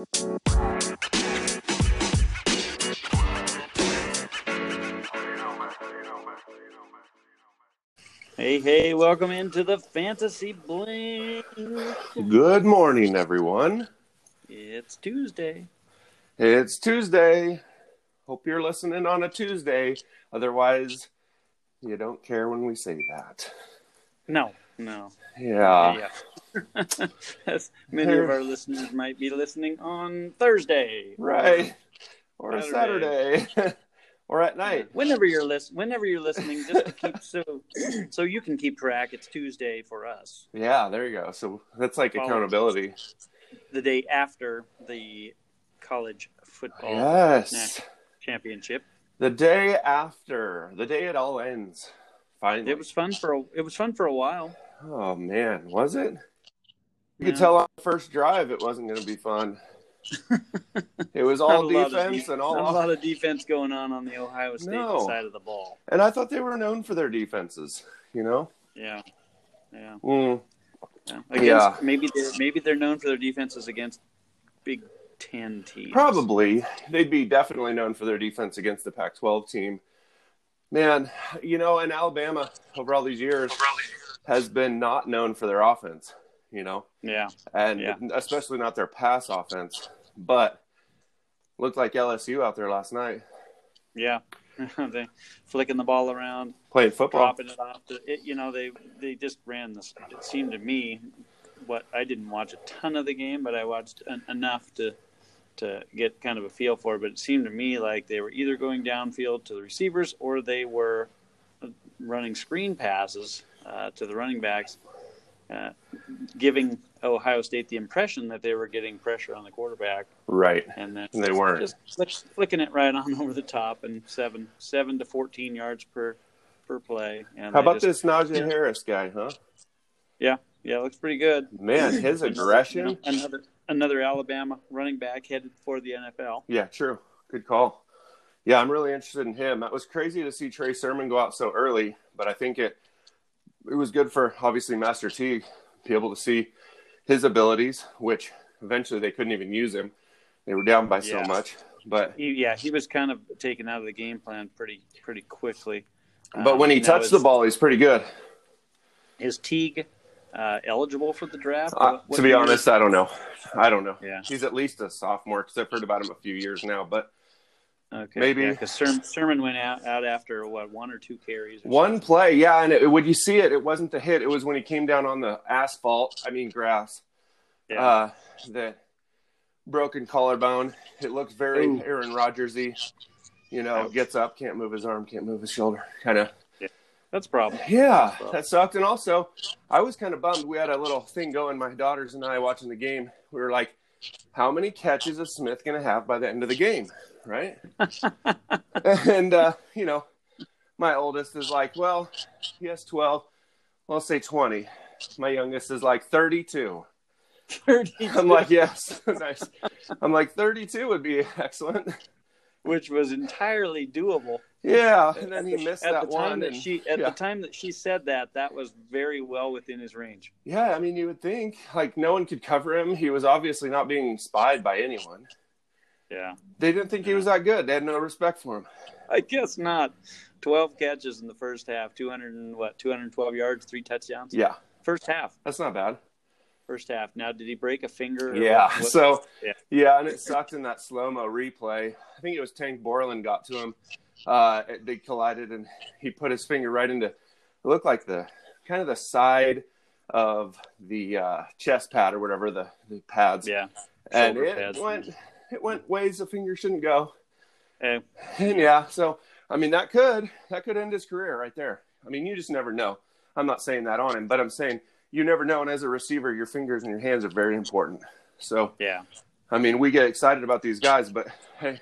Hey, hey, welcome into the Fantasy Blink. Good morning, everyone. It's Tuesday. It's Tuesday. Hope you're listening on a Tuesday. Otherwise, you don't care when we say that. No, no. Yeah. yeah. As many of our listeners might be listening on Thursday. Right. Or a Saturday. or at night. Whenever you're list whenever you're listening, just to keep so so you can keep track, it's Tuesday for us. Yeah, there you go. So that's like Follow- accountability. The day after the college football Yes. championship. The day after. The day it all ends. Finally. It was fun for a, it was fun for a while. Oh man, was it? You Yeah. could tell on the first drive it wasn't going to be fun. it was all defense de- and all a lot of defense going on on the Ohio State No. side of the ball. And I thought they were known for their defenses, you know? Yeah, yeah. Mm. yeah. Against, Yeah. Maybe they're maybe they're known for their defenses against Big Ten teams. Probably. They'd be definitely known for their defense against the Pac 12 team. Man, you know, and Alabama over all these years has been not known for their offense, you know, Yeah, and Yeah. especially not their pass offense. But looked like LSU out there last night yeah. they flicking the ball around, playing football. dropping it off. It, you know, they they just ran this. It seemed to me, what I didn't watch a ton of the game, but I watched en- enough to to get kind of a feel for it. But it seemed to me like they were either going downfield to the receivers or they were uh, running screen passes uh, to the running backs, uh, giving Ohio State the impression that they were getting pressure on the quarterback, Right. and then they weren't. just flick, flicking it right on over the top and seven seven to fourteen yards per per play. And How about just- this Najee Harris guy, huh? Yeah, yeah, looks pretty good. Man, his aggression. Another another Alabama running back headed for the NFL. Yeah, true. Good call. Yeah, I'm really interested in him. That was crazy to see Trey Sermon go out so early, but I think it it was good for obviously Master T to be able to see his abilities, which eventually they couldn't even use him. They were down by so much. But He, yeah, he was kind of taken out of the game plan pretty pretty quickly. but when he Um, touched the ball, he's pretty good. is Teague uh, eligible for the draft? Uh, to be honest, I don't know. I don't know. Yeah. He's at least a sophomore because I've heard about him a few years now. But okay, maybe- because Sermon, Sermon went out, out after what one or two carries. Or One play, yeah, and it, when you see it, it wasn't the hit. It was when he came down on the asphalt. I mean grass. Yeah. Uh, the broken collarbone. It looks very Ooh. Aaron Rodgersy. You know, Ouch. gets up, can't move his arm, can't move his shoulder. Kind of. That's a problem. Yeah, that sucked. And also, I was kind of bummed. We had a little thing going. My daughters and I watching the game. We were like, "How many catches is Smith going to have by the end of the game?" Right? and uh, you know, my oldest is like, "Well, he has 12. Well, I'll say 20." My youngest is like 32. I'm like, yes, nice. I'm like, 32 would be excellent. which was entirely doable. Yeah, and then he missed at that the time one. that and- she at yeah. the time that she said that that was very well within his range. yeah, I mean, you would think like no one could cover him. He was obviously not being spied by anyone. Yeah, They didn't think he was that good. They had no respect for him. I guess not. Twelve catches in the first half, two hundred and what, two hundred twelve yards, three touchdowns. Yeah, First half, that's not bad. first half. Now, did he break a finger? or Yeah. what- what- So Yeah. yeah. and it sucked in that slow mo replay. I think it was Tank Borland got to him. Uh, they collided, and he put his finger right into. It looked like the kind of the side of the uh, chest pad or whatever the, the pads. yeah, and shoulder it pads. went it went ways the finger shouldn't go. Hey, And yeah, so I mean that could that could end his career right there. I mean, you just never know. I'm not saying that on him, but I'm saying you never know. And as a receiver, your fingers and your hands are very important. So yeah, I mean, we get excited about these guys, but hey,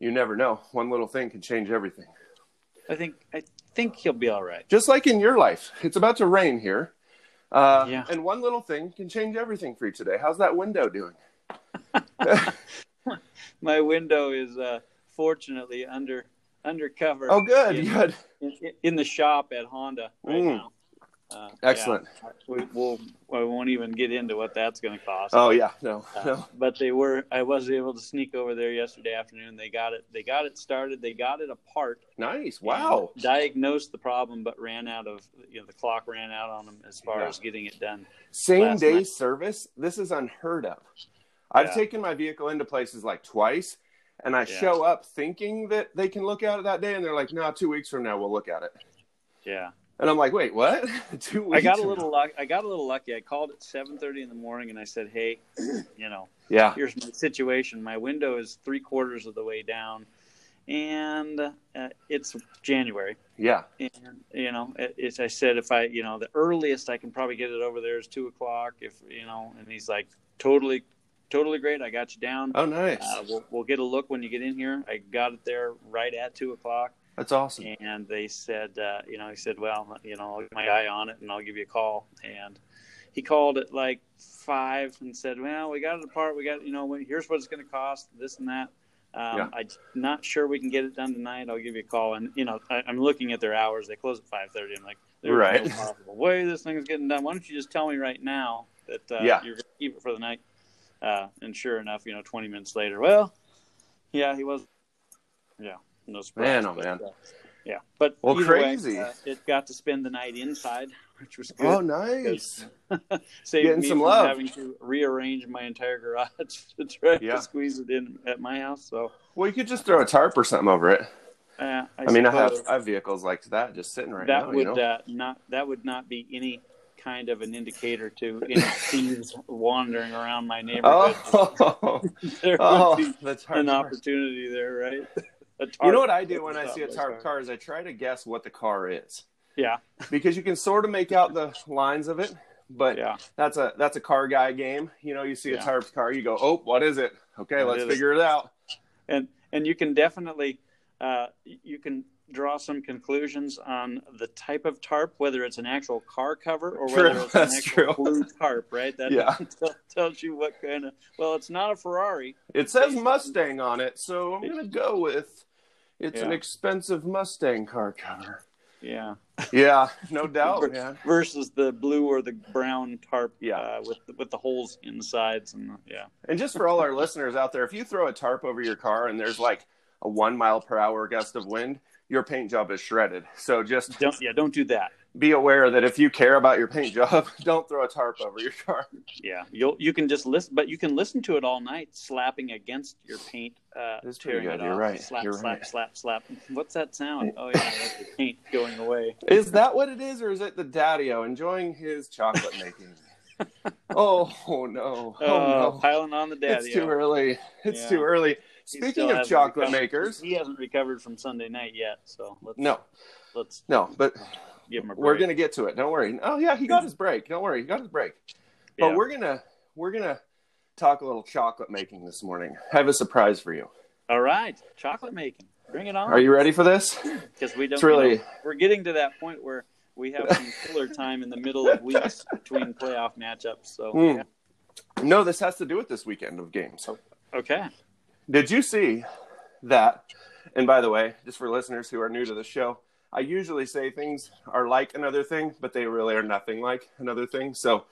you never know. One little thing can change everything. I think I think he'll be all right. Just like in your life, it's about to rain here. Uh, Yeah. And one little thing can change everything for you today. How's that window doing? My window is uh, fortunately under undercover. Oh, good, in, good. in, in the shop at Honda right Mm. now. Uh, Excellent. Yeah, we, we'll we won't even get into what that's going to cost. Oh yeah, no, Uh, no. but they were. I was able to sneak over there yesterday afternoon. They got it. They got it started. They got it apart. Nice. Wow. Diagnosed the problem, but ran out of. You know, the clock ran out on them as far Yeah. as getting it done. Same day night. service. This is unheard of. I've Yeah. taken my vehicle into places like twice, and I show up thinking that they can look at it that day, and they're like, "No, two weeks from now we'll look at it." Yeah. And I'm like, "Wait, what? two weeks?" I got a little luck. I got a little lucky. I called at seven thirty in the morning, and I said, "Hey, you know, Yeah. here's my situation. My window is three quarters of the way down, and uh, it's January. Yeah. And you know, it, it's. I said if I, you know, the earliest I can probably get it over there is two o'clock. If you know, and he's like, totally, totally great. I got you down. Oh, nice. Uh, we'll we'll get a look when you get in here. I got it there right at two o'clock. That's awesome. And they said, uh, you know, he said, well, you know, I'll get my eye on it and I'll give you a call. And he called at like five and said, well, we got it apart. We got, you know, here's what it's going to cost, this and that. Um, Yeah. I'm not sure we can get it done tonight. I'll give you a call. And, you know, I, I'm looking at their hours. They close at 5.30. I'm like, there's Right. no possible way this thing is getting done. Why don't you just tell me right now that uh, Yeah. you're going to keep it for the night? Uh, and sure enough, you know, 20 minutes later, well, yeah, he was, yeah, no surprise. Man, oh, but, man. uh, yeah, but Well, either way, crazy. uh, it got to spend the night inside, which was good. Oh, nice. Saved Getting me some from love. having to rearrange my entire garage to try Yeah. to squeeze it in at my house. So, Well, you could just throw a tarp or something over it. uh, I, I, mean, I have I have vehicles like that just sitting right that now. would you know? uh, not that would not be any kind of an indicator to any thieves wandering around my neighborhood. oh, there oh, would be an opportunity there, right? A You know what I do when I see a tarp car. is I try to guess what the car is Yeah, because you can sort of make out the lines of it, but yeah, that's a that's a car guy game. You know, you see a Yeah. tarp car, you go, oh, what is it? Okay, What let's is it? figure it out. and and you can definitely uh, you can draw some conclusions on the type of tarp, whether it's an actual car cover or True, whether it's an that's actual true. blue tarp, right? That Yeah. tell- tells you what kind of. Well, it's not a Ferrari. It says Mustang on it, so I'm gonna go with it's an expensive Mustang car cover. Yeah. Yeah, no doubt, man. Versus the blue or the brown tarp. Yeah. Uh, with the, with the holes in the sides and the, yeah. And just for all our listeners out there, if you throw a tarp over your car and there's like a one mile per hour gust of wind, your paint job is shredded. So just Don't yeah. Don't do that. Be aware that if you care about your paint job, don't throw a tarp over your car. Yeah. You'll you can just listen, but you can listen to it all night, slapping against your paint. Uh, That's pretty good. You're off. right. Slap, You're slap, right. slap, slap. What's that sound? Oh yeah, that's the paint going away. Is that what it is, or is it the daddy-o enjoying his chocolate making? oh, oh no! Oh, Oh, no! piling on the daddy. It's too early. It's Yeah. too early. He Speaking of chocolate recovered. makers, he hasn't recovered from Sunday night yet. So let's no, let's no, but give him a break. we're gonna get to it. Don't worry. Oh yeah, he got his break. Don't worry, he got his break. Yeah. But we're gonna we're gonna talk a little chocolate making this morning. I have a surprise for you. All right, chocolate making. Bring it on. Are you ready for this? Because we don't. It's really- you know, we're getting to that point where we have some filler time in the middle of weeks between playoff matchups. So Mm. No, this has to do with this weekend of games. okay, Did you see that? And by the way, just for listeners who are new to the show, I usually say things are like another thing, but they really are nothing like another thing. So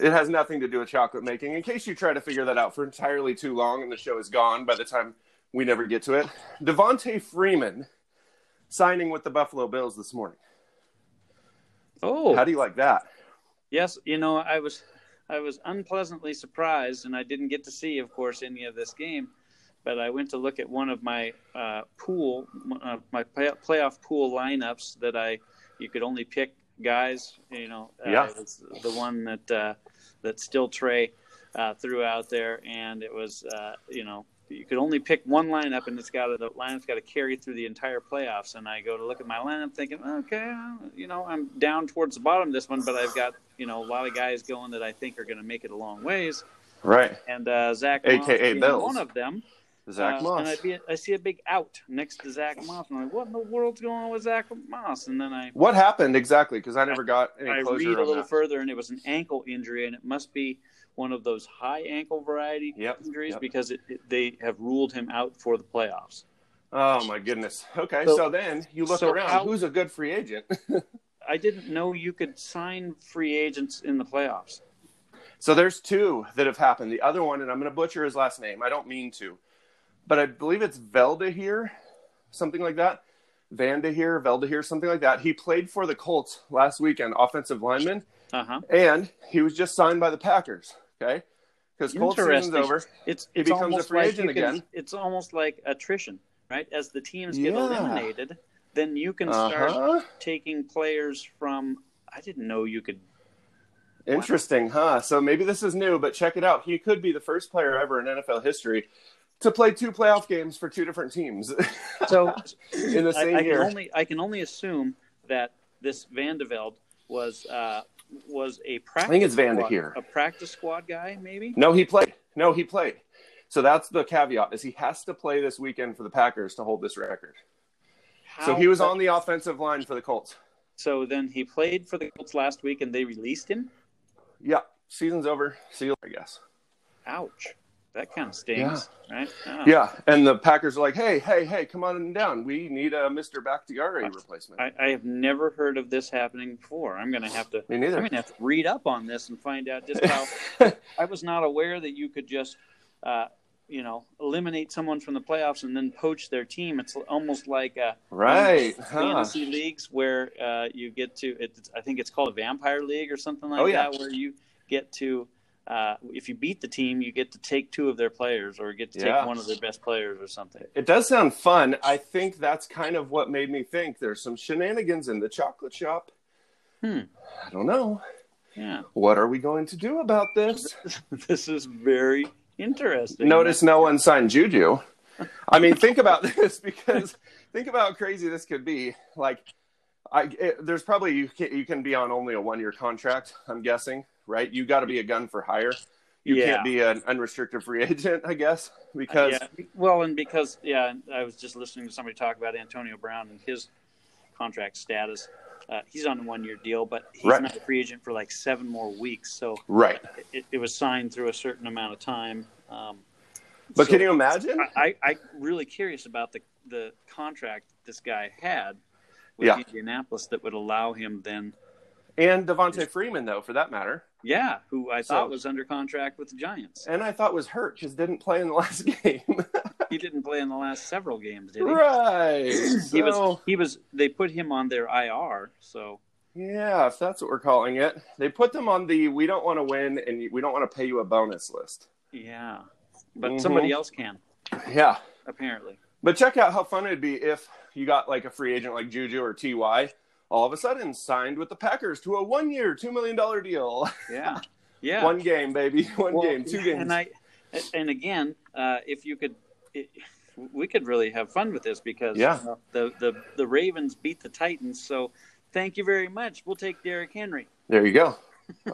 it has nothing to do with chocolate making. In case you try to figure that out for entirely too long and the show is gone by the time we never get to it, Devonta Freeman signing with the Buffalo Bills this morning. Oh, How do you like that? yes. You know, I was I was unpleasantly surprised, and I didn't get to see, of course, any of this game. But I went to look at one of my uh, pool, uh, my play- playoff pool lineups that I you could only pick guys. You know, uh, Yeah. was the one that uh, that Still Trey uh, threw out there, and it was uh, you know you could only pick one lineup, and it's got to, the lineup's got to carry through the entire playoffs. And I go to look at my lineup, thinking, okay, you know, I'm down towards the bottom of this one, but I've got you know a lot of guys going that I think are going to make it a long ways, Right. and uh, Zach AKA Bills. one of them. Zach Uh, Moss. And I, be, I see a big out next to Zach Moss. And I'm like, what in the world's going on with Zach Moss? And then I, What happened exactly? Because I never got any I closure read a little that. further, and it was an ankle injury, and it must be one of those high ankle variety Yep, injuries yep. because it, it, they have ruled him out for the playoffs. Oh my goodness. Okay, So- so, then you look so around. Who's a good free agent? I didn't know you could sign free agents in the playoffs. So there's two that have happened. The other one, and I'm going to butcher his last name. I don't mean to, but I believe it's Veldheer, something like that. Vanda here, Veldheer, something like that. He played for the Colts last weekend, offensive lineman, Uh-huh. and he was just signed by the Packers. Okay, because Colts season's over. It's He it's becomes a free like agent can- again. It's almost like attrition, right? As the teams get Yeah. eliminated, then you can start Uh-huh. taking players from. I didn't know you could. Interesting, huh? So maybe this is new, but check it out. He could be the first player ever in NFL history to play two playoff games for two different teams So in the same I year. can only I can only assume that this Vandeveld was uh, was a practice. I think it's Vanda squad- here. a practice squad guy, maybe. No, he played. No, he played. So that's the caveat: is he has to play this weekend for the Packers to hold this record. so he was on the offensive line for the Colts. So then he played for the Colts last week, and they released him. Yeah, season's over. See you, I guess. Ouch, that kind of stings, right? Oh. Yeah, and the Packers are like, "Hey, hey, hey, come on down. We need a Mr. Bakhtiari replacement." I, I have never heard of this happening before. I'm going to have to. Me neither. I'm going to have to read up on this and find out just how. I was not aware that you could just, uh, you know, eliminate someone from the playoffs and then poach their team. It's almost like uh, right? Huh. fantasy leagues where uh, you get to. It's, I think it's called a vampire league or something like Oh, yeah. that, where you get to. Uh, if you beat the team, you get to take two of their players, or get to take Yeah. one of their best players, or something. It does sound fun. I think that's kind of what made me think there's some shenanigans in the chocolate shop. Hmm. I don't know. Yeah, What are we going to do about this? this is very interesting. Notice no one signed Juju. I mean, think about this because think about how crazy this could be. Like, I it, there's probably you can, you can be on only a one year contract. I'm guessing, right? You got to be a gun for hire. You Yeah. can't be an unrestricted free agent, I guess, because yeah, well, and because yeah, I was just listening to somebody talk about Antonio Brown and his contract status. Uh, he's on a one-year deal, but he's Right. not a free agent for like seven more weeks. So right. it, it was signed through a certain amount of time. Um, But so can you imagine? I, I, I'm really curious about the the contract this guy had with Yeah. Indianapolis that would allow him then, And Devonta Freeman, though, for that matter. yeah, who I So- thought was under contract with the Giants. And I thought was hurt because didn't play in the last game. He didn't play in the last several games, did he? right. He was he was they put him on their IR, so yeah, if that's what we're calling it. They put them on the we don't want to win and we don't want to pay you a bonus list. yeah. But Mhm. somebody else can, Yeah. apparently. But check out how fun it'd be if you got like a free agent like Juju or Ty, all of a sudden signed with the Packers to a one year, $2 million deal. Yeah. Yeah. One game, baby. One Well, game, two games. And I and again, uh, if you could it, we could really have fun with this because Yeah. uh, the, the the Ravens beat the Titans, so thank you very much. We'll take Derrick Henry. there you go.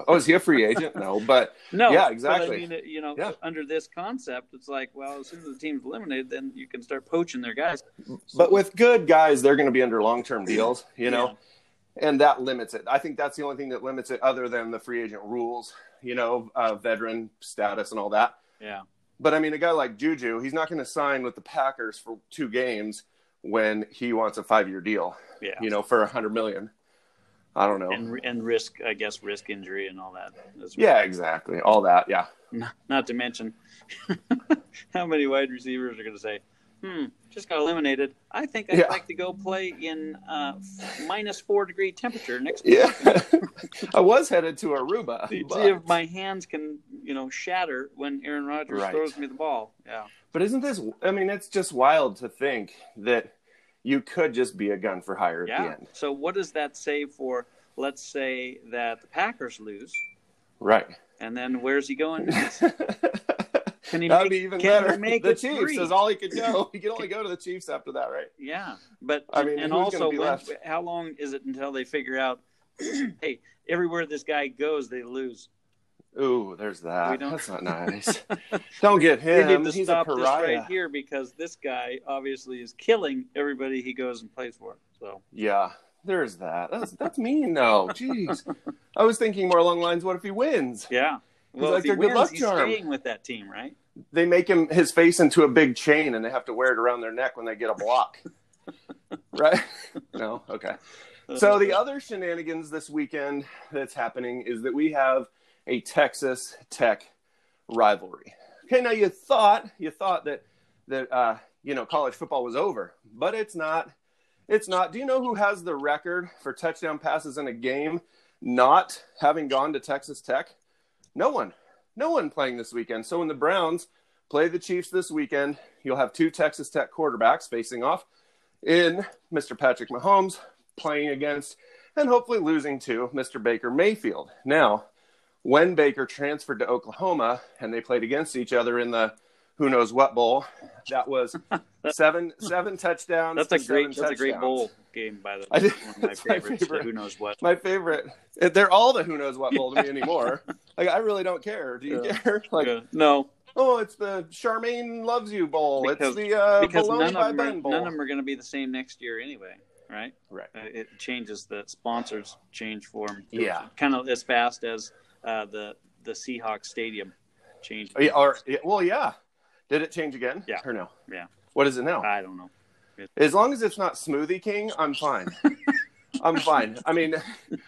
Oh, is he a free agent? No, but No, Yeah, but exactly. I mean, you know, Yeah. under this concept, it's like, well, as soon as the team's eliminated, then you can start poaching their guys. but with good guys, they're going to be under long term deals, you know, and that limits it. I think that's the only thing that limits it, other than the free agent rules, you know, uh, veteran status and all that. Yeah. But I mean, a guy like Juju, he's not going to sign with the Packers for two games when he wants a five year deal, Yeah. you know, for a hundred million. I don't know. and and risk, I guess, risk injury and all that. as well. Yeah, exactly. All that. Yeah. Not, not to mention how many wide receivers are going to say, "Hmm, just got eliminated. I think I'd Yeah. like to go play in uh, minus four degree temperature next week. Yeah. I was headed to Aruba. See but- see if my hands can, you know, shatter when Aaron Rodgers Right. throws me the ball. Yeah, But isn't this? I mean, it's just wild to think that you could just be a gun for hire at the yeah. end. So what does that say for? Let's say that the Packers lose, Right. and then where's he going? Can he That'd make, be even can better. He make the Chiefs three? is all he could go. He could only go to the Chiefs after that, right? Yeah, but I mean, and also, when, how long is it until they figure out? hey, everywhere this guy goes, they lose. Ooh, there's We that. don't- That's not nice. don't get him. need to He's stop this right here because this guy obviously is killing everybody he goes and plays for. So Yeah, there's that. That's that's mean though. Jeez. I was thinking more along the lines, what if he wins? yeah, well, like if he good wins, he's charm. staying with that team, right? They make him his face into a big chain and they have to wear it around their neck when they get a block. right? No? Okay. So the other shenanigans this weekend that's happening is that we have a Texas Tech rivalry. Okay, now you thought you thought that that uh, you know college football was over, but it's not. It's not. Do you know who has the record for touchdown passes in a game not having gone to Texas Tech? No one. No one playing this weekend. So when the Browns play the Chiefs this weekend, you'll have two Texas Tech quarterbacks facing off in Mr. Patrick Mahomes playing against and hopefully losing to Mr. Baker Mayfield. Now, when Baker transferred to Oklahoma and they played against each other in the who knows what bowl, that was seven seven touchdowns. That's a great that's a great bowl game by the I way. did- of my that's my favorites. favorite. Who knows what? My favorite. They're all the who knows what bowl to me anymore. Like I really don't care. Do you Yeah. care? Like Yeah. no, oh, it's the Charmaine loves you bowl. Because- it's the uh, because bologna none by of, them Ben are, bowl. none of them are going to be the same next year anyway, right? Right. Uh, it changes the sponsors change form. Yeah. kind of as fast as uh, the the Seahawks stadium changed. Yeah, or well, yeah. Did it change again? Yeah. Or no? Yeah. What is it now? I don't know. As long as it's not Smoothie King, I'm fine. I'm fine. I mean,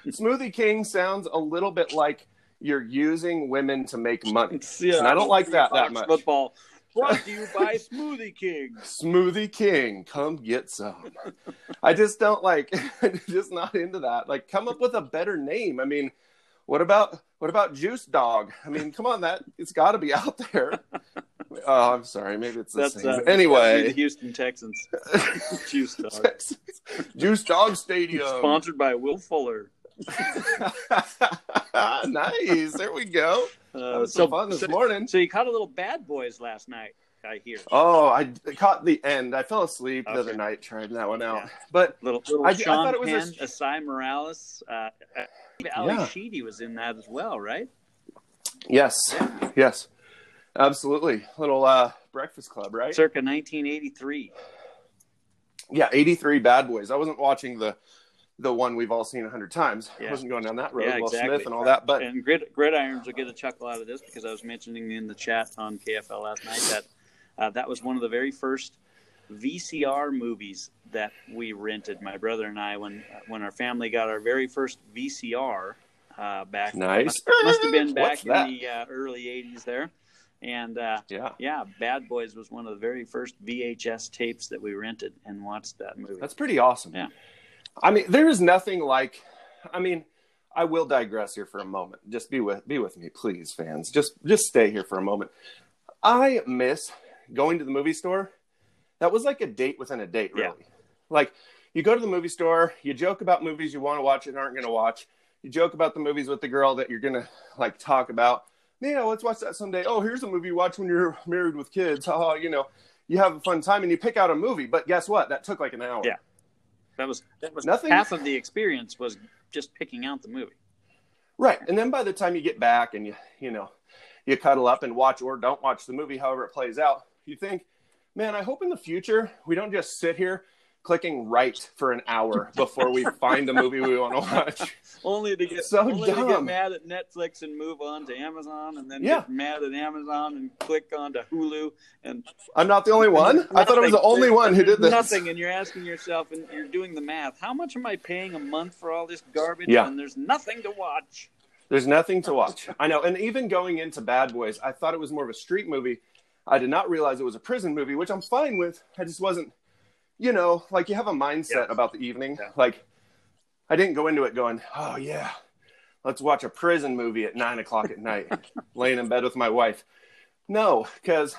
Smoothie King sounds a little bit like you're using women to make money. Yeah, And I don't like that that much. Football brought to you by Smoothie King. Smoothie King, come get some. I just don't like, just not into that. Like, come up with a better name. I mean, what about what about Juice Dog? I mean, come on, that it's got to be out there. Oh, I'm sorry, maybe it's the That's same. uh, the anyway, Houston Texans juice dog. Texas. Juice Dog Stadium. Sponsored by Will Fuller. nice. There we go. That Uh, was some fun this so, morning. so you caught a little Bad Boys last night. I hear. Oh, I caught the end. I fell asleep the other night trying that one out. Yeah. But Little, little I- I thought it was a- Penn, Esai Morales, uh, Ally Yeah. Sheedy was in that as well, right? yes, yes, absolutely. Little uh, Breakfast Club, right? Circa 1983. Yeah, 83 Bad Boys. I wasn't watching the the one we've all seen a hundred times. I wasn't going down that road. Yeah, Will exactly. Smith and all that. But and Grid, Gridirons will get a chuckle out of this because I was mentioning in the chat on KFL last night that uh, that was one of the very first VCR movies that we rented. My brother and I, when when our family got our very first VCR uh, back, Nice. must, must have been back in the uh, early '80s there, and uh, yeah, yeah, Bad Boys was one of the very first VHS tapes that we rented and watched that movie. that's pretty awesome. Yeah. I mean, there is nothing like. I mean, I will digress here for a moment. Just be with be with me, please, fans. Just just stay here for a moment. I miss going to the movie store. That was like a date within a date, Yeah. Like you go to the movie store, you joke about movies you want to watch and aren't going to watch. You joke about the movies with the girl that you're going to like talk about. Yeah, let's watch that someday. Oh, here's a movie you watch when you're married with kids. Haha, you know, you have a fun time and you pick out a movie. But guess what? That took like an hour. Yeah. That was that was Nothing- half of the experience was just picking out the movie. Right. And then by the time you get back and you, you know, you cuddle up and watch or don't watch the movie, however it plays out, you think, man, I hope in the future we don't just sit here clicking right for an hour before we find the movie we want to watch. Only to get So only to get mad at Netflix and move on to Amazon, and then Yeah. get mad at Amazon and click on to Hulu and I'm not the only one. I thought I was the only one who did this. Nothing, and you're asking yourself, and you're doing the math. How much am I paying a month for all this garbage? Yeah. And there's nothing to watch. There's nothing to watch. I know. And even going into Bad Boys, I thought it was more of a street movie. I did not realize it was a prison movie, which I'm fine with. I just wasn't, you know, like you have a mindset Yeah. about the evening. Yeah. Like, I didn't go into it going, oh, yeah, let's watch a prison movie at nine o'clock at night, laying in bed with my wife. No, because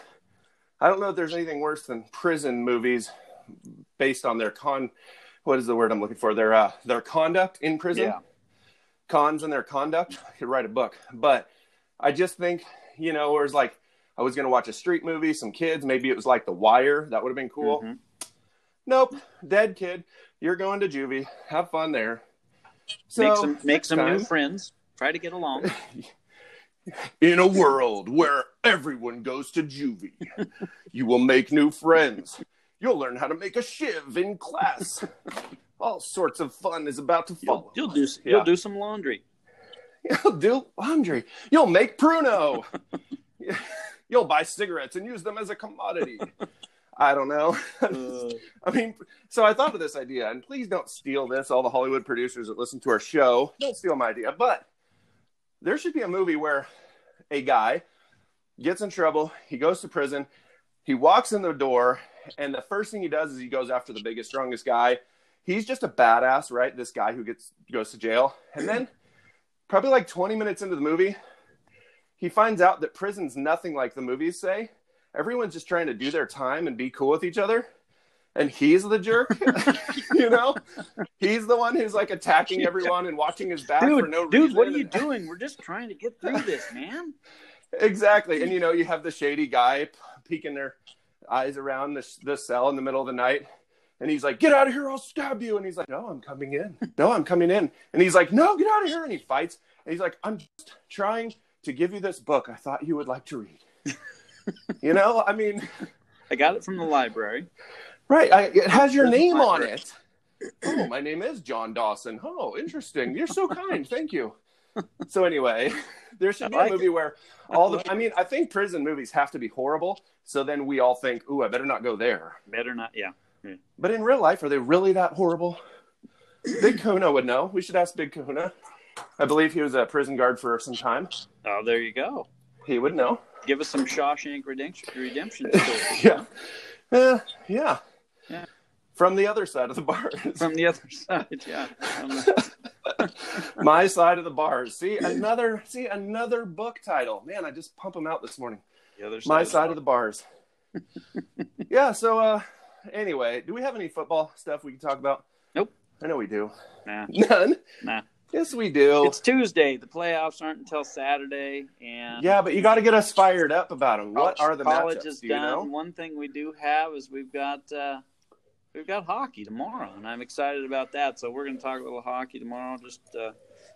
I don't know if there's anything worse than prison movies based on their con. What is the word I'm looking for? Their uh, their conduct in prison Yeah. cons and their conduct, I could write a book. But I just think, you know, whereas like I was going to watch a street movie, some kids, maybe it was like The Wire. That would have been cool. Mhm. Nope. Dead kid. You're going to juvie. Have fun there. So, make some make some new friends. Try to get along. In a world where everyone goes to juvie, you will make new friends. You'll learn how to make a shiv in class. All sorts of fun is about to follow. You'll, you'll do Yeah. you'll do some laundry. You'll do laundry. You'll make pruno. You'll buy cigarettes and use them as a commodity. I don't know. Uh, I mean, so I thought of this idea, and please don't steal this, all the Hollywood producers that listen to our show. Don't steal my idea. But there should be a movie where a guy gets in trouble, he goes to prison, he walks in the door, and the first thing he does is he goes after the biggest, strongest guy. He's just a badass, right? This guy who gets goes to jail. And then probably like 20 minutes into the movie, he finds out that prison's nothing like the movies say. Everyone's just trying to do their time and be cool with each other. And he's the jerk, you know? He's the one who's like attacking everyone and watching his back dude, for no dude, reason. Dude, what are you doing? We're just trying to get through this, man. Exactly. And you know, you have the shady guy peeking their eyes around the, the cell in the middle of the night. And he's like, Get out of here, I'll stab you. And he's like, No, I'm coming in. No, I'm coming in. And he's like, No, get out of here. And he fights. And he's like, I'm just trying to give you this book I thought you would like to read. You know, I mean, I got it from the library. right. I, it has your name on it. Oh, my name is John Dawson. Oh, interesting. You're so kind. Thank you. So anyway, there should be like a movie where all the I mean, I think prison movies have to be horrible, so then we all think, "Ooh, I better not go there." Better not. Yeah. But in real life, are they really that horrible? Big Kahuna would know. We should ask Big Kahuna. I believe he was a prison guard for some time. Oh, there you go. He would know. Give us some Shawshank Redemption. Redemption stories. Yeah. Uh, yeah. Yeah. From the other side of the bars. From the other side, yeah. My side of the bars. See another. See another book title. Man, I just pump them out this morning. the other side. My side of the bars. yeah. So, uh, anyway, do we have any football stuff we can talk about? Nope. I know we do. Nah, None. nah. Yes, we do. It's Tuesday. The playoffs aren't until Saturday, and yeah, but you got to get us fired up about them. What are the college matchups? is Do you done. know? One thing we do have is we've got uh, we've got hockey tomorrow, and I'm excited about that. So we're going to talk a little hockey tomorrow, just uh,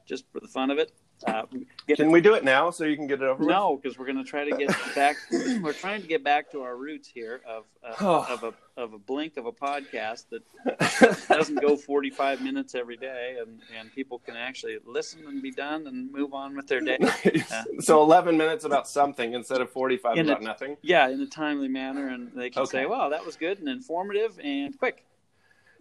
just for the fun of it. Uh, Can we do it now so you can get it over no, because we're going to try to get back. we're trying to get back to our roots here of uh, Oh. of a of a blink of a podcast that doesn't go 45 minutes every day, and and people can actually listen and be done and move on with their day. so 11 minutes about something instead of 45 about a- nothing. Yeah, in a timely manner, and they can Okay. say, "Wow, that was good and informative and quick."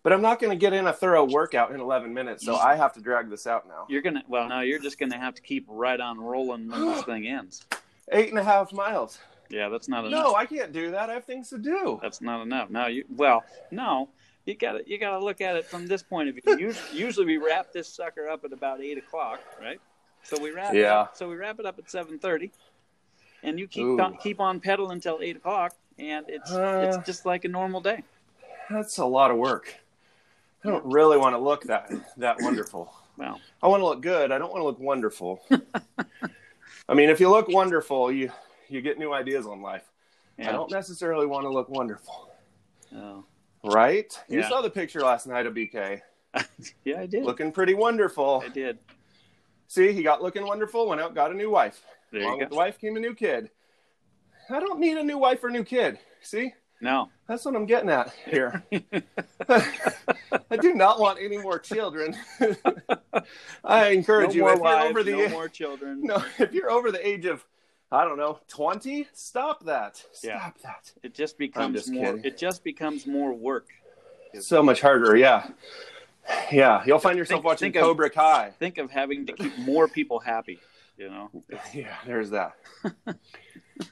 But I'm not going to get in a thorough workout in 11 minutes, so I have to drag this out now. You're gonna well, no, you're just gonna have to keep right on rolling when this thing ends. Eight and a half miles. Yeah, that's not enough. No, I can't do that. I have things to do. That's not enough. No, you well, no, you got to you got to look at it from this point of view. Us- Usually, we wrap this sucker up at about eight o'clock, right? So we wrap. It Yeah. up, so we wrap it up at seven thirty, and you keep on, keep on pedaling until eight o'clock, and it's Uh. it's just like a normal day. That's a lot of work. I don't really want to look that that wonderful. Well, I want to look good. I don't want to look wonderful. I mean, if you look wonderful, you you get new ideas on life. yeah. I don't necessarily want to look wonderful, Oh. right? You saw the picture last night of BK yeah, I did. looking pretty wonderful. I did. See, he got looking wonderful, went out, got a new wife. There Along you with go. the wife came a new kid. I don't need a new wife or new kid. See, No. that's what I'm getting at here. I do not want any more children. I encourage no you if you're over the no more children. no, if you're over the age of I don't know, 20, stop that. Stop Yeah. that. It just becomes just more. kidding. It just becomes more work. So much harder, yeah. Yeah, you'll find yourself Think- watching think of- Cobra Kai. Think of having to keep more people happy. You know. Yeah, there's that.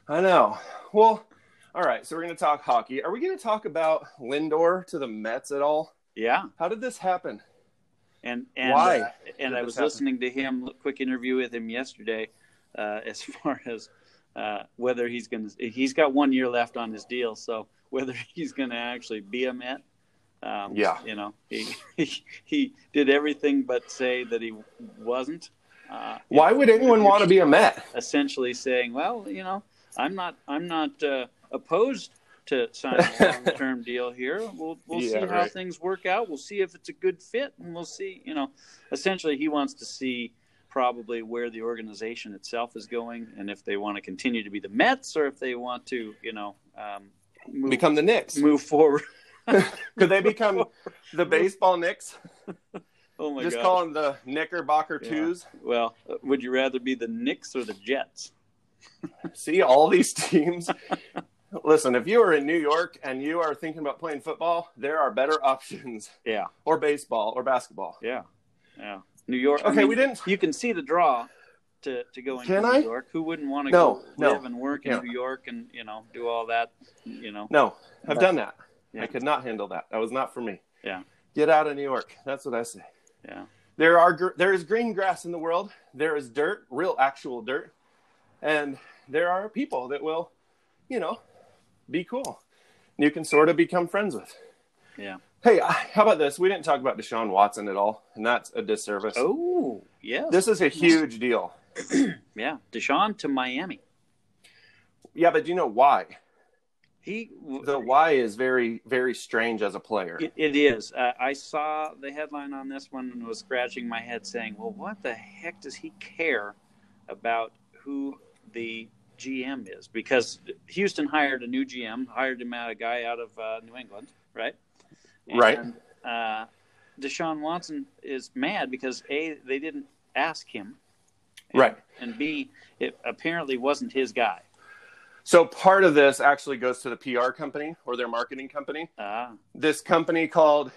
I know. Well, all right, so we're going to talk hockey. Are we going to talk about Lindor to the Mets at all? Yeah. How did this happen? And and Why uh, and I was happen? listening to him. Quick interview with him yesterday, uh, as far as uh, whether he's going to. He's got one year left on his deal, so whether he's going to actually be a Met. Um, Yeah. You know, he, he he did everything but say that he wasn't. Uh, Why would anyone want to be a Met? essentially saying, "Well, you know, I'm not, I'm not uh, opposed to signing a long-term deal here. We'll, we'll Yeah, see how things work out. We'll see if it's a good fit, and we'll see. You know, essentially, he wants to see probably where the organization itself is going, and if they want to continue to be the Mets, or if they want to, you know, um, move, Become the Knicks. move forward. Could they become the baseball Knicks? Oh my Just god! call them the Knickerbocker Yeah. Twos. Well, uh, would you rather be the Knicks or the Jets? See all these teams. Listen, if you are in New York and you are thinking about playing football, there are better options, Yeah, or baseball, or basketball. yeah, yeah. New York. I Okay, mean, we didn't- You can see the draw to to go into Can New I? York. Who wouldn't want to No, go no. live and work in. New York and you know do all that? You know. No, I've done that. Yeah. I could not handle that. That was not for me. Yeah, Get out of New York. That's what I say. yeah, There are there is green grass in the world. There is dirt, real actual dirt, and there are people that will, you know, be cool. You can sort of become friends with. yeah. Hey, how about this? We didn't talk about Deshaun Watson at all, and that's a disservice. Oh, yes. This is a huge deal. yeah, Deshaun to Miami. Yeah, but do you know why? He The why is very, very strange as a player. It, it is. Uh, I saw the headline on this one and was scratching my head, saying, "Well, what the heck does he care about who the GM is?" Because Houston hired a new GM, hired him out a guy out of uh, New England, right? Right. Uh, Deshaun Watson is mad because a they didn't ask him, and, Right. And b it apparently wasn't his guy. So part of this actually goes to the PR company or their marketing company. Ah, This company called,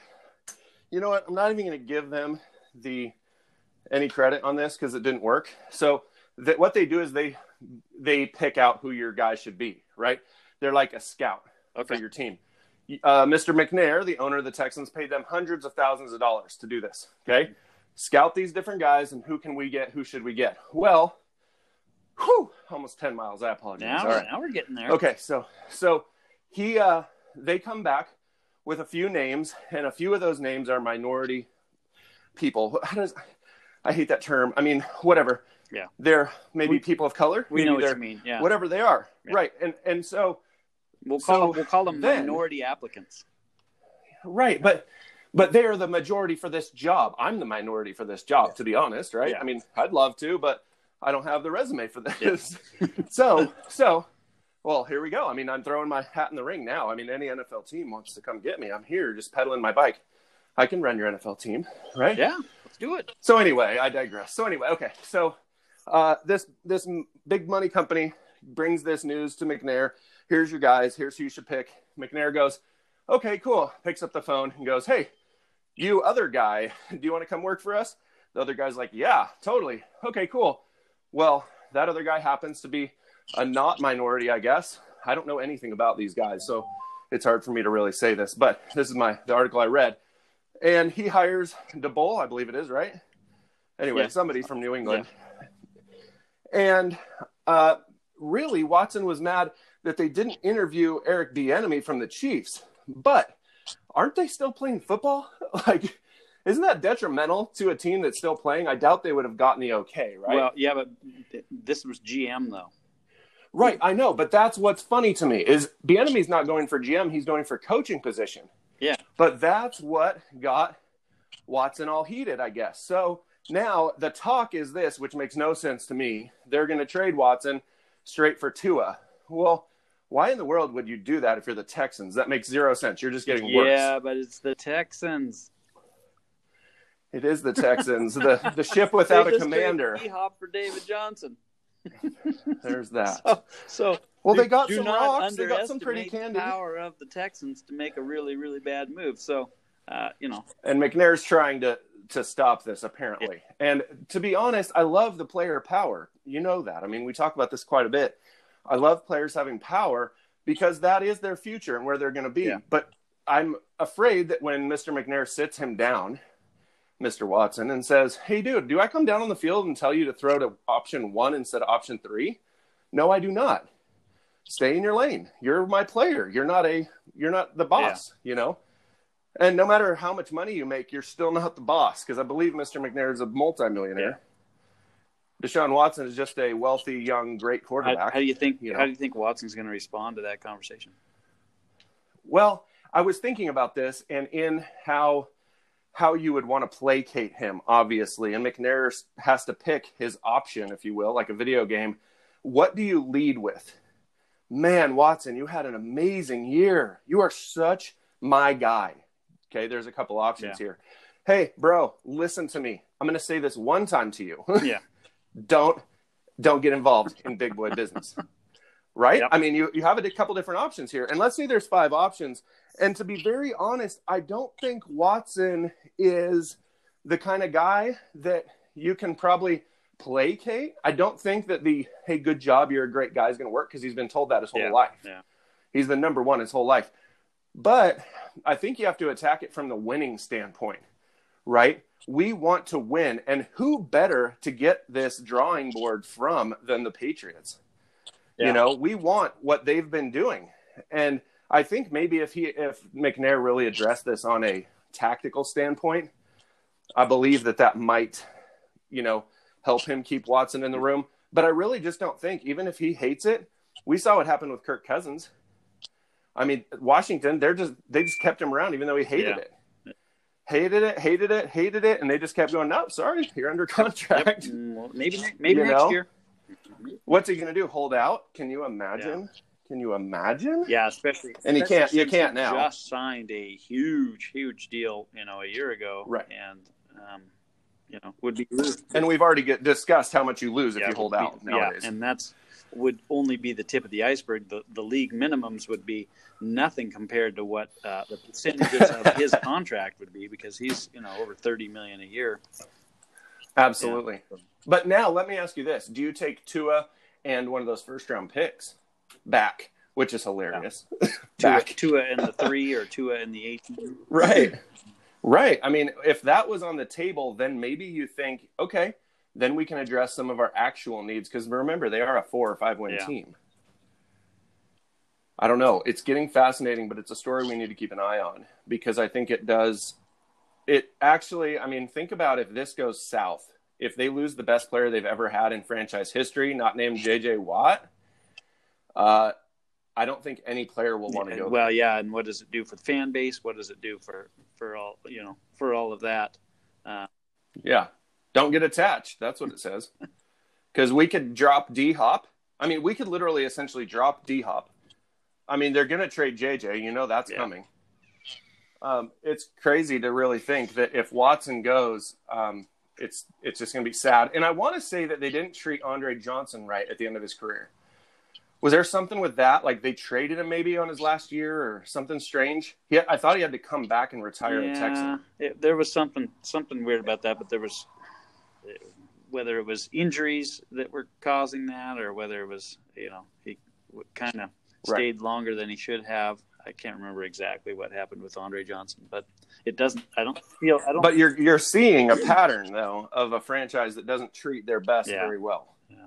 you know what? I'm not even going to give them the any credit on this because it didn't work. So that what they do is they they pick out who your guy should be. Right? They're like a scout for your team. Uh, Mr. McNair, the owner of the Texans, paid them hundreds of thousands of dollars to do this. Okay, scout these different guys and who can we get? Who should we get? Well, whew, almost ten miles. I apologize. Now, All right. now we're getting there. Okay, so so he uh they come back with a few names, and a few of those names are minority people. Does I hate that term? I mean, whatever. Yeah. They're maybe We- people of color. We know what you mean. Yeah. whatever they are. Yeah. Right. And and so We'll call So them, we'll call them then- minority applicants. right, but but they are the majority for this job. I'm the minority for this job, to be honest, right? Yeah. I mean, I'd love to, but I don't have the resume for this. so so well, here we go. I mean, I'm throwing my hat in the ring now. I mean, any NFL team wants to come get me. I'm here just pedaling my bike. I can run your NFL team, right? Yeah, let's do it. So anyway, I digress. So anyway, okay. So uh, this this big money company brings this news to McNair. Here's your guys. Here's who you should pick. McNair goes, okay, cool. Picks up the phone and goes, hey, you other guy, do you want to come work for us? The other guy's like, yeah, totally. Okay, cool. Well, that other guy happens to be a not minority, I guess. I don't know anything about these guys, so it's hard for me to really say this. But this is my the article I read, and he hires DeBoll, I believe it is, right? Anyway, Yeah. somebody from New England, and uh, really, Watson was mad that they didn't interview Eric Bieniemy from the Chiefs. But aren't they still playing football? like, isn't that detrimental to a team that's still playing? I doubt they would have gotten the okay, right? Well, yeah, but this was GM though. right, I know, but that's what's funny to me is Bieniemy's not going for GM; he's going for coaching position. Yeah. But that's what got Watson all heated, I guess. So now the talk is this, which makes no sense to me. They're going to trade Watson straight for Tua. Well, why in the world would you do that if you're the Texans? That makes zero sense. You're just getting worse. Yeah, but it's the Texans. It is the Texans, the the ship without a commander. D-Hop for David Johnson. There's that. So, so Well, do- they got some rocks. They got some pretty candy. power of the Texans to make a really, really bad move. So, uh, you know, and McNair's trying to to stop this apparently. And to be honest, I love the player power. You know that. I mean, we talk about this quite a bit. I love players having power because that is their future and where they're going to be. Yeah. But I'm afraid that when Mr. McNair sits him down, Mr. Watson, and says, "Hey, dude, do I come down on the field and tell you to throw to option one instead of option three? No, I do not. Stay in your lane. You're my player. You're not a. You're not the boss. You know." And no matter how much money you make, you're still not the boss because I believe Mr. McNair is a multimillionaire. Deshaun Watson is just a wealthy, young, great how, quarterback. how do you think? you know. How do you think Watson's going to respond to that conversation? Well, I was thinking about this and in how how you would want to placate him, obviously. And McNair has to pick his option, if you will, like a video game. What do you lead with? Man, Watson, you had an amazing year. You are such my guy. Okay, there's a couple options Yeah. here. Hey, bro, listen to me. I'm going to say this one time to you. Yeah. don't don't get involved in big boy business. right? Yep. I mean, you, you have a couple different options here. And let's say there's five options. And to be very honest, I don't think Watson is the kind of guy that you can probably placate. I don't think that the, hey, good job, you're a great guy is going to work because he's been told that his whole Yeah, life. yeah. He's the number one his whole life. But I think you have to attack it from the winning standpoint, right? We want to win. And who better to get this drawing board from than the Patriots? Yeah. You know, we want what they've been doing. And I think maybe if he if McNair really addressed this on a tactical standpoint, I believe that that might, you know, help him keep Watson in the room. But I really just don't think, even if he hates it, we saw what happened with Kirk Cousins. I mean, Washington, they're just they just kept him around even though he hated Yeah. it. Hated it, hated it, hated it, and they just kept going, No, sorry, you're under contract. Mm, well, maybe maybe You next know? year. What's he gonna do? Hold out? Can you imagine? Can you imagine? Yeah, especially And he can't- you can't now. Just signed a huge, huge deal, you know, a year ago, Right. And um, you know, would be And we've already get, discussed how much you lose if you hold be- out nowadays. Yeah, and that's would only be the tip of the iceberg. The the league minimums would be nothing compared to what uh, the percentages of his contract would be because he's you know over thirty million a year. Absolutely. Yeah. But now let me ask you this: Do you take Tua and one of those first round picks back, which is hilarious? Tua, back, Tua in the three or Tua in the eighteen. right? Right. I mean, if that was on the table, then maybe you think, okay, then we can address some of our actual needs because remember they are a four or five win Yeah. team. I don't know. It's getting fascinating, but it's a story we need to keep an eye on because I think it does. It actually, I mean, think about if this goes south. If they lose the best player they've ever had in franchise history, not named J.J. Watt, uh, I don't think any player will want to go. Well, yeah, and what does it do for the fan base? What does it do for for all you know for all of that? Uh, Yeah. Don't get attached. That's what it says. Because we could drop D Hop. I mean, we could literally essentially drop D Hop. I mean, they're going to trade JJ. You know that's Yeah. coming. Um, it's crazy to really think that if Watson goes, um, it's it's just going to be sad. And I want to say that they didn't treat Andre Johnson right at the end of his career. Was there something with that? Like they traded him maybe on his last year or something strange? He, I thought he had to come back and retire a Texan. it, there was something something weird about that, but there was whether it was injuries that were causing that, or whether it was you know he kind of Right. stayed longer than he should have. I can't remember exactly what happened with Andre Johnson, but it doesn't. I don't feel. I don't. But you're you're seeing a pattern though of a franchise that doesn't treat their best Yeah. very well. Yeah.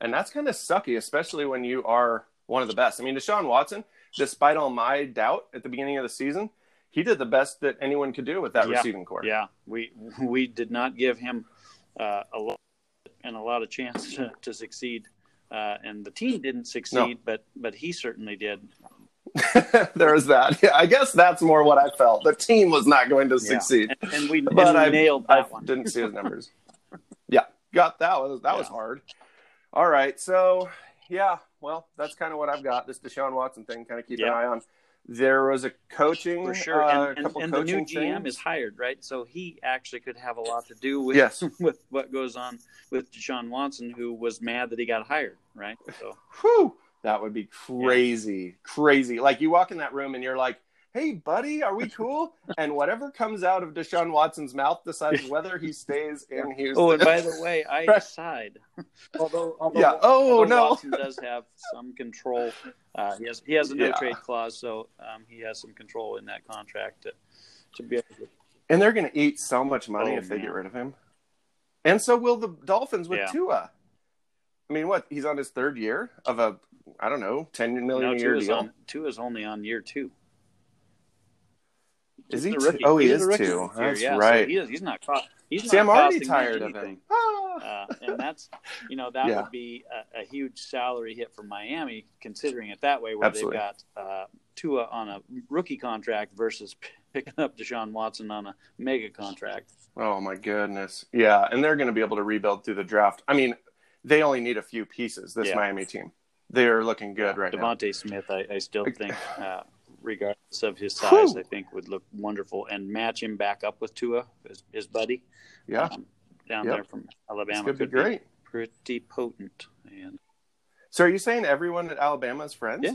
And that's kind of sucky, especially when you are one of the best. I mean, Deshaun Watson, despite all my doubt at the beginning of the season, he did the best that anyone could do with that Yeah. receiving core. Yeah, we we did not give him uh, a lot and a lot of chance to, to succeed, uh, and the team didn't succeed, but but he certainly did. there is that. Yeah, I guess that's more what I felt. The team was not going to Yeah. succeed. and, and we, But and we I nailed I that one. didn't see his numbers. yeah, got that was that was hard. All right, so yeah, well, that's kind of what I've got. This Deshaun Watson thing, kind of keep an eye on. There was a coaching For sure, uh, and, and, couple and the new GM things. is hired, right? So he actually could have a lot to do with Yes. with what goes on with Deshaun Watson, who was mad that he got hired, right? So Whew, that would be crazy, crazy. Like you walk in that room and you're like, "Hey, buddy, are we cool?" and whatever comes out of Deshaun Watson's mouth decides whether he stays in Houston. Oh, and by the way, I decide. although, although, Yeah. Oh, although no. Watson does have some control. Uh, he has he has a no Yeah. trade clause, so um, he has some control in that contract to to be able to. and they're going to eat so much money Oh, if they get rid of him. And so will the Dolphins with Yeah. Tua. I mean, what? He's on his third year of a, I don't know, ten million No, a year Tua's deal. on Tua's only on year two. Is He's he a rookie. Oh, he He's is a rookie two. this year, That's yeah, so right. he is, he's not. Co- he's See, not I'm already tired of him. Ah. uh, and that's you know that Yeah. would be a, a huge salary hit for Miami, considering it that way, where Absolutely. they've got uh, Tua on a rookie contract versus picking up Deshaun Watson on a mega contract. Oh my goodness. Yeah, and they're going to be able to rebuild through the draft. I mean, they only need a few pieces. This Yeah. Miami team, they are looking good right now. DeVonta Smith, I, I still think, uh, regardless of his size, Whew. I think would look wonderful and match him back up with Tua, his, his buddy, Yeah, um, down Yep. there from Alabama. it's going to be could great. pretty potent. And So are you saying everyone at Alabama is friends? Yeah.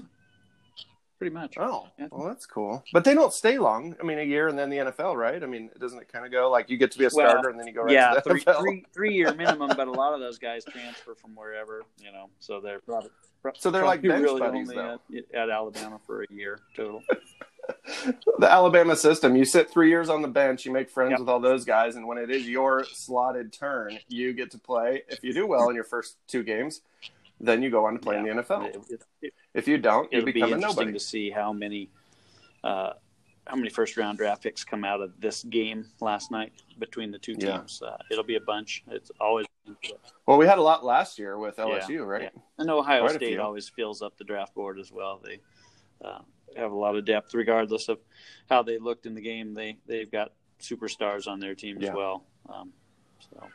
Pretty much. Oh, Yeah. well, that's cool. But they don't stay long. I mean, a year and then the NFL, right? I mean, doesn't it kind of go like you get to be a Well, starter and then you go right yeah, to the three, NFL? three, three year minimum, but a lot of those guys transfer from wherever, you know, so they're probably. So they're like bench really buddies, only though. at, at Alabama for a year total. the Alabama system. You sit three years on the bench, you make friends Yep. with all those guys, and when it is your slotted turn, you get to play. If you do well in your first two games, then you go on to play in the NFL. It, it, it, If you don't, you it'll be become a interesting nobody. to see how many uh, how many first round draft picks come out of this game last night between the two Yeah. teams. Uh, it'll be a bunch. It's always Well, we had a lot last year with LSU, Yeah, right? yeah. and Ohio Quite State always fills up the draft board as well. They uh, have a lot of depth, regardless of how they looked in the game. They they've got superstars on their team Yeah. as well. Um, so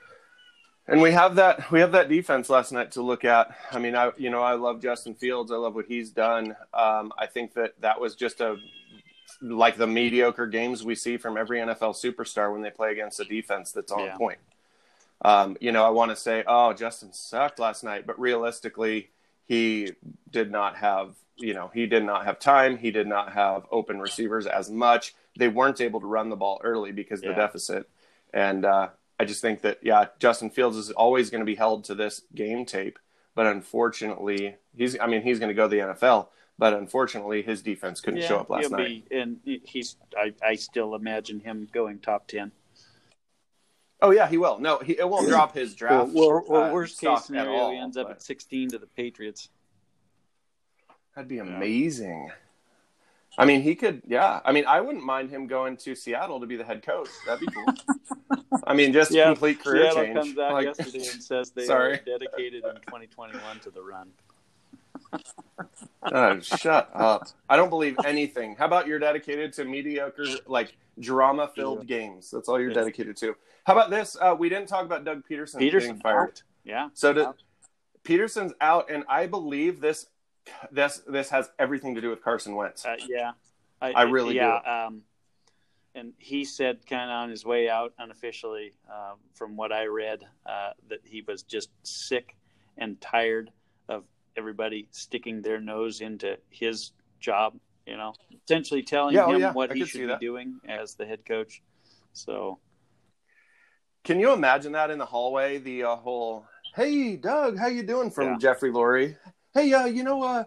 And we have that we have that defense last night to look at. I mean, I you know I love Justin Fields. I love what he's done. Um, I think that that was just a like the mediocre games we see from every NFL superstar when they play against a defense that's on Yeah. point. Um, you know, I want to say, oh, Justin sucked last night, but realistically, he did not have. You know, he did not have time. He did not have open receivers as much. They weren't able to run the ball early because of the deficit. And uh, I just think that yeah, Justin Fields is always going to be held to this game tape, but unfortunately, he's I mean he's going to go to the NFL, but unfortunately his defense couldn't yeah, show up last night. Be, and he's I, I still imagine him going top ten. Oh yeah, he will. No, he it won't drop his draft. Or, or, uh, worst case scenario, at all, he ends up at sixteen to the Patriots. That'd be amazing. I mean, he could. Yeah, I mean, I wouldn't mind him going to Seattle to be the head coach. That'd be cool. I mean, just Yeah, complete career Seattle change. comes out Like- yesterday and says they Sorry. are dedicated in 2021 to the run. Oh, shut up. I don't believe anything. How about you're dedicated to mediocre, like drama filled games? That's all you're Yeah. dedicated to. How about this? Uh, we didn't talk about Doug Pederson, Pederson getting fired. out. Yeah. So Out. Pederson's out, and I believe this this this has everything to do with Carson Wentz. Uh, yeah, I really do. yeah. Um, and he said, kind of on his way out, unofficially, um, from what I read, uh, that he was just sick and tired of everybody sticking their nose into his job. You know, essentially telling Yeah, oh, him yeah, what I he should be that. doing as the head coach. So Can you imagine that in the hallway? The uh, whole "Hey, Doug, how you doing?" from Yeah. Jeffrey Lurie. Hey, uh, you know, uh,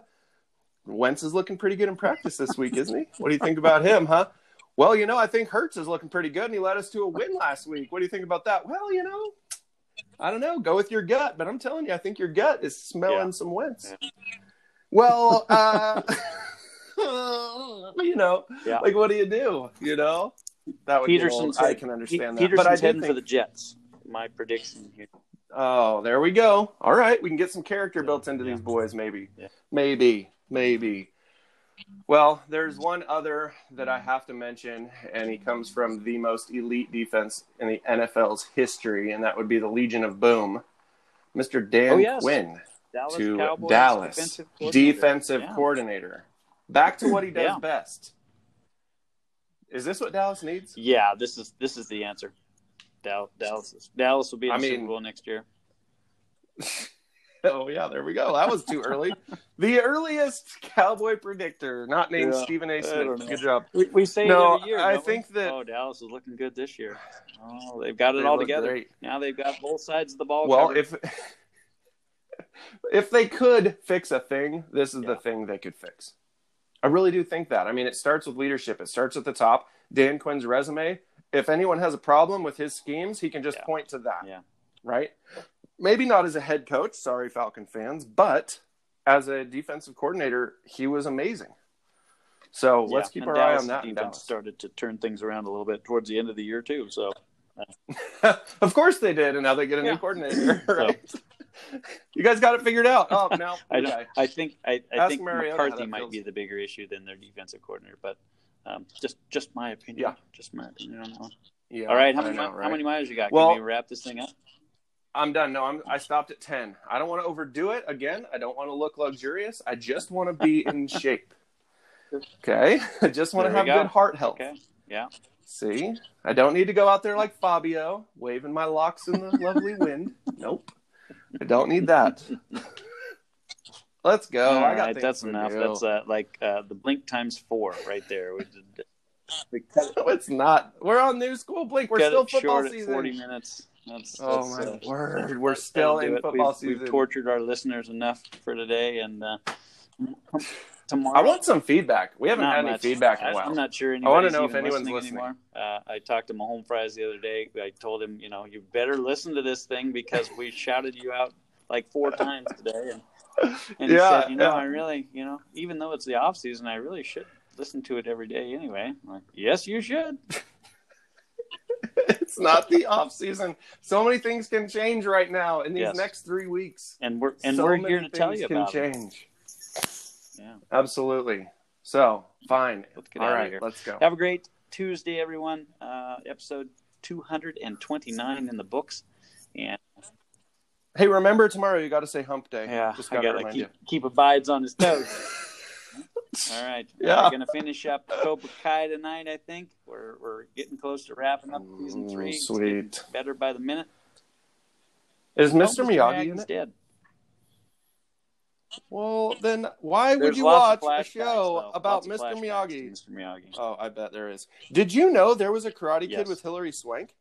Wentz is looking pretty good in practice this week, isn't he? What do you think about him, huh? Well, you know, I think Hurts is looking pretty good, and he led us to a win last week. What do you think about that? Well, you know, I don't know. Go with your gut, but I'm telling you, I think your gut is smelling Yeah. some Wentz. Well, uh, you know, yeah, like what do you do? You know, that would Pederson's I can understand that, Pederson's but I heading think for the Jets. My prediction here. Oh, there we go. All right, we can get some character built into yeah. these boys, maybe. Yeah. Maybe, maybe. Well, there's one other that I have to mention, and he comes from the most elite defense in the NFL's history, and that would be the Legion of Boom, Mr. Dan Oh, yes. Quinn Dallas to Cowboys Dallas, defensive coordinator. defensive Yeah. coordinator. Back to what he does Yeah. best. Is this what Dallas needs? Yeah, this is this is the answer. Dallas, Dallas, Dallas will be in I the mean- Super Bowl next year. Oh yeah, there we go. That was too early. the earliest cowboy predictor, not named Yeah, Stephen A. Smith. Good job. We, we say No, it every year. I don't we? think that- oh, Dallas is looking good this year. Oh, they've got it They all together. great. Now they've got both sides of the ball. Well, covered. if if they could fix a thing, this is the thing they could fix. I really do think that. I mean, it starts with leadership. It starts at the top. Dan Quinn's resume. If anyone has a problem with his schemes, he can just Yeah. point to that. Yeah. Right? Maybe not as a head coach, sorry Falcon fans, but as a defensive coordinator, he was amazing. So let's keep and our eye on that. in Defense Dallas. started to turn things around a little bit towards the end of the year too. So of course they did, and now they get a new coordinator, right? you guys got it figured out. Oh, now I okay. I think I, I Ask think Mariota McCarthy might feels. be the bigger issue than their defensive coordinator, but um, just just my opinion. Yeah. just my opinion on that one. Yeah, All right, how many know, right? how many miles you got? Well- Can we wrap this thing up? I'm done. No, I'm. I stopped at ten. I don't want to overdo it. Again, I don't want to look luxurious. I just want to be in shape. Okay, I just want to have go. good heart health. Okay. Yeah. See, I don't need to go out there like Fabio, waving my locks in the lovely wind. Nope, I don't need that. Let's go. All I got right, that's enough. do. That's uh, like uh, the blink times four right there. We, did, we No, it's not. We're on new school blink. We're still football season. forty minutes. That's, Oh that's, my uh, word! We're still in it. football we've, season. We've tortured our listeners enough for today, and uh, tomorrow. I want some feedback. We haven't Not had any feedback in a while. I'm not sure I wanna know if anyone's listening, listening. anymore. Uh, I talked to Mahone Fries the other day. I told him, you know, you better listen to this thing because we shouted you out like four times today, and and he Yeah, said, you know, yeah. I really, you know, even though it's the off season, I really should listen to it every day anyway. I'm like, yes, you should. it's not the off season. So many things can change right now in these Yes. next three weeks. And we're and So we're here to tell you can about it. Yeah. Absolutely. So fine. Let's get All out of here. let's go. Have a great Tuesday, everyone. Uh, episode 229 in the books. And Hey, remember tomorrow you got to say Hump Day. yeah, just I got to gotta keep, you. keep abides on his toes. All right. Yeah. We're going to finish up Cobra Kai tonight, I think. We're, we're getting close to wrapping up season Mm, three. Sweet. Better by the minute. Is Mr. Miyagi in it? dead. Well, then why would you watch a show about Mr. Miyagi? Mr. Miyagi. Oh, I bet there is. Did you know there was a Karate Kid Yes. with Hilary Swank?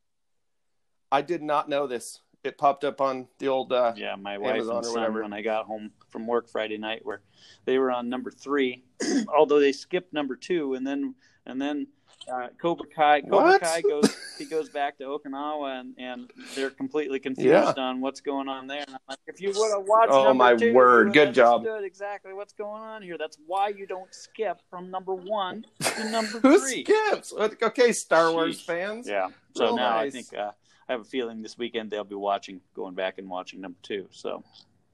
I did not know this. It popped up on the old. Uh, Yeah, my wife Amazon and son whatever. when I got home from work Friday night, where they were on number three, although they skipped number two, and then and then uh, Cobra Kai. Cobra What? Kai goes he goes back to Okinawa, and, and they're completely confused Yeah. on what's going on there. And I'm like, if you would have watched, Oh, number my two, word. Good job. Exactly what's going on here. That's why you don't skip from number one to number Who three. skips? Okay, Star Wars Sheesh. fans. Yeah. So Real now I think uh, I have a feeling this weekend they'll be watching, going back and watching number two. So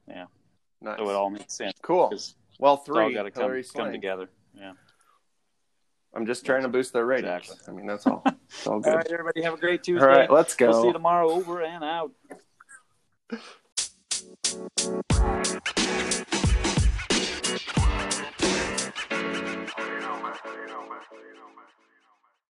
yeah, Nice. So it would all make sense. Cool. Well, three. got to come, come together. Yeah. I'm just trying to boost their ratings. I mean, that's all. It's all good. All right, everybody, have a great Tuesday. All right, let's go. We'll see you tomorrow. Over and out.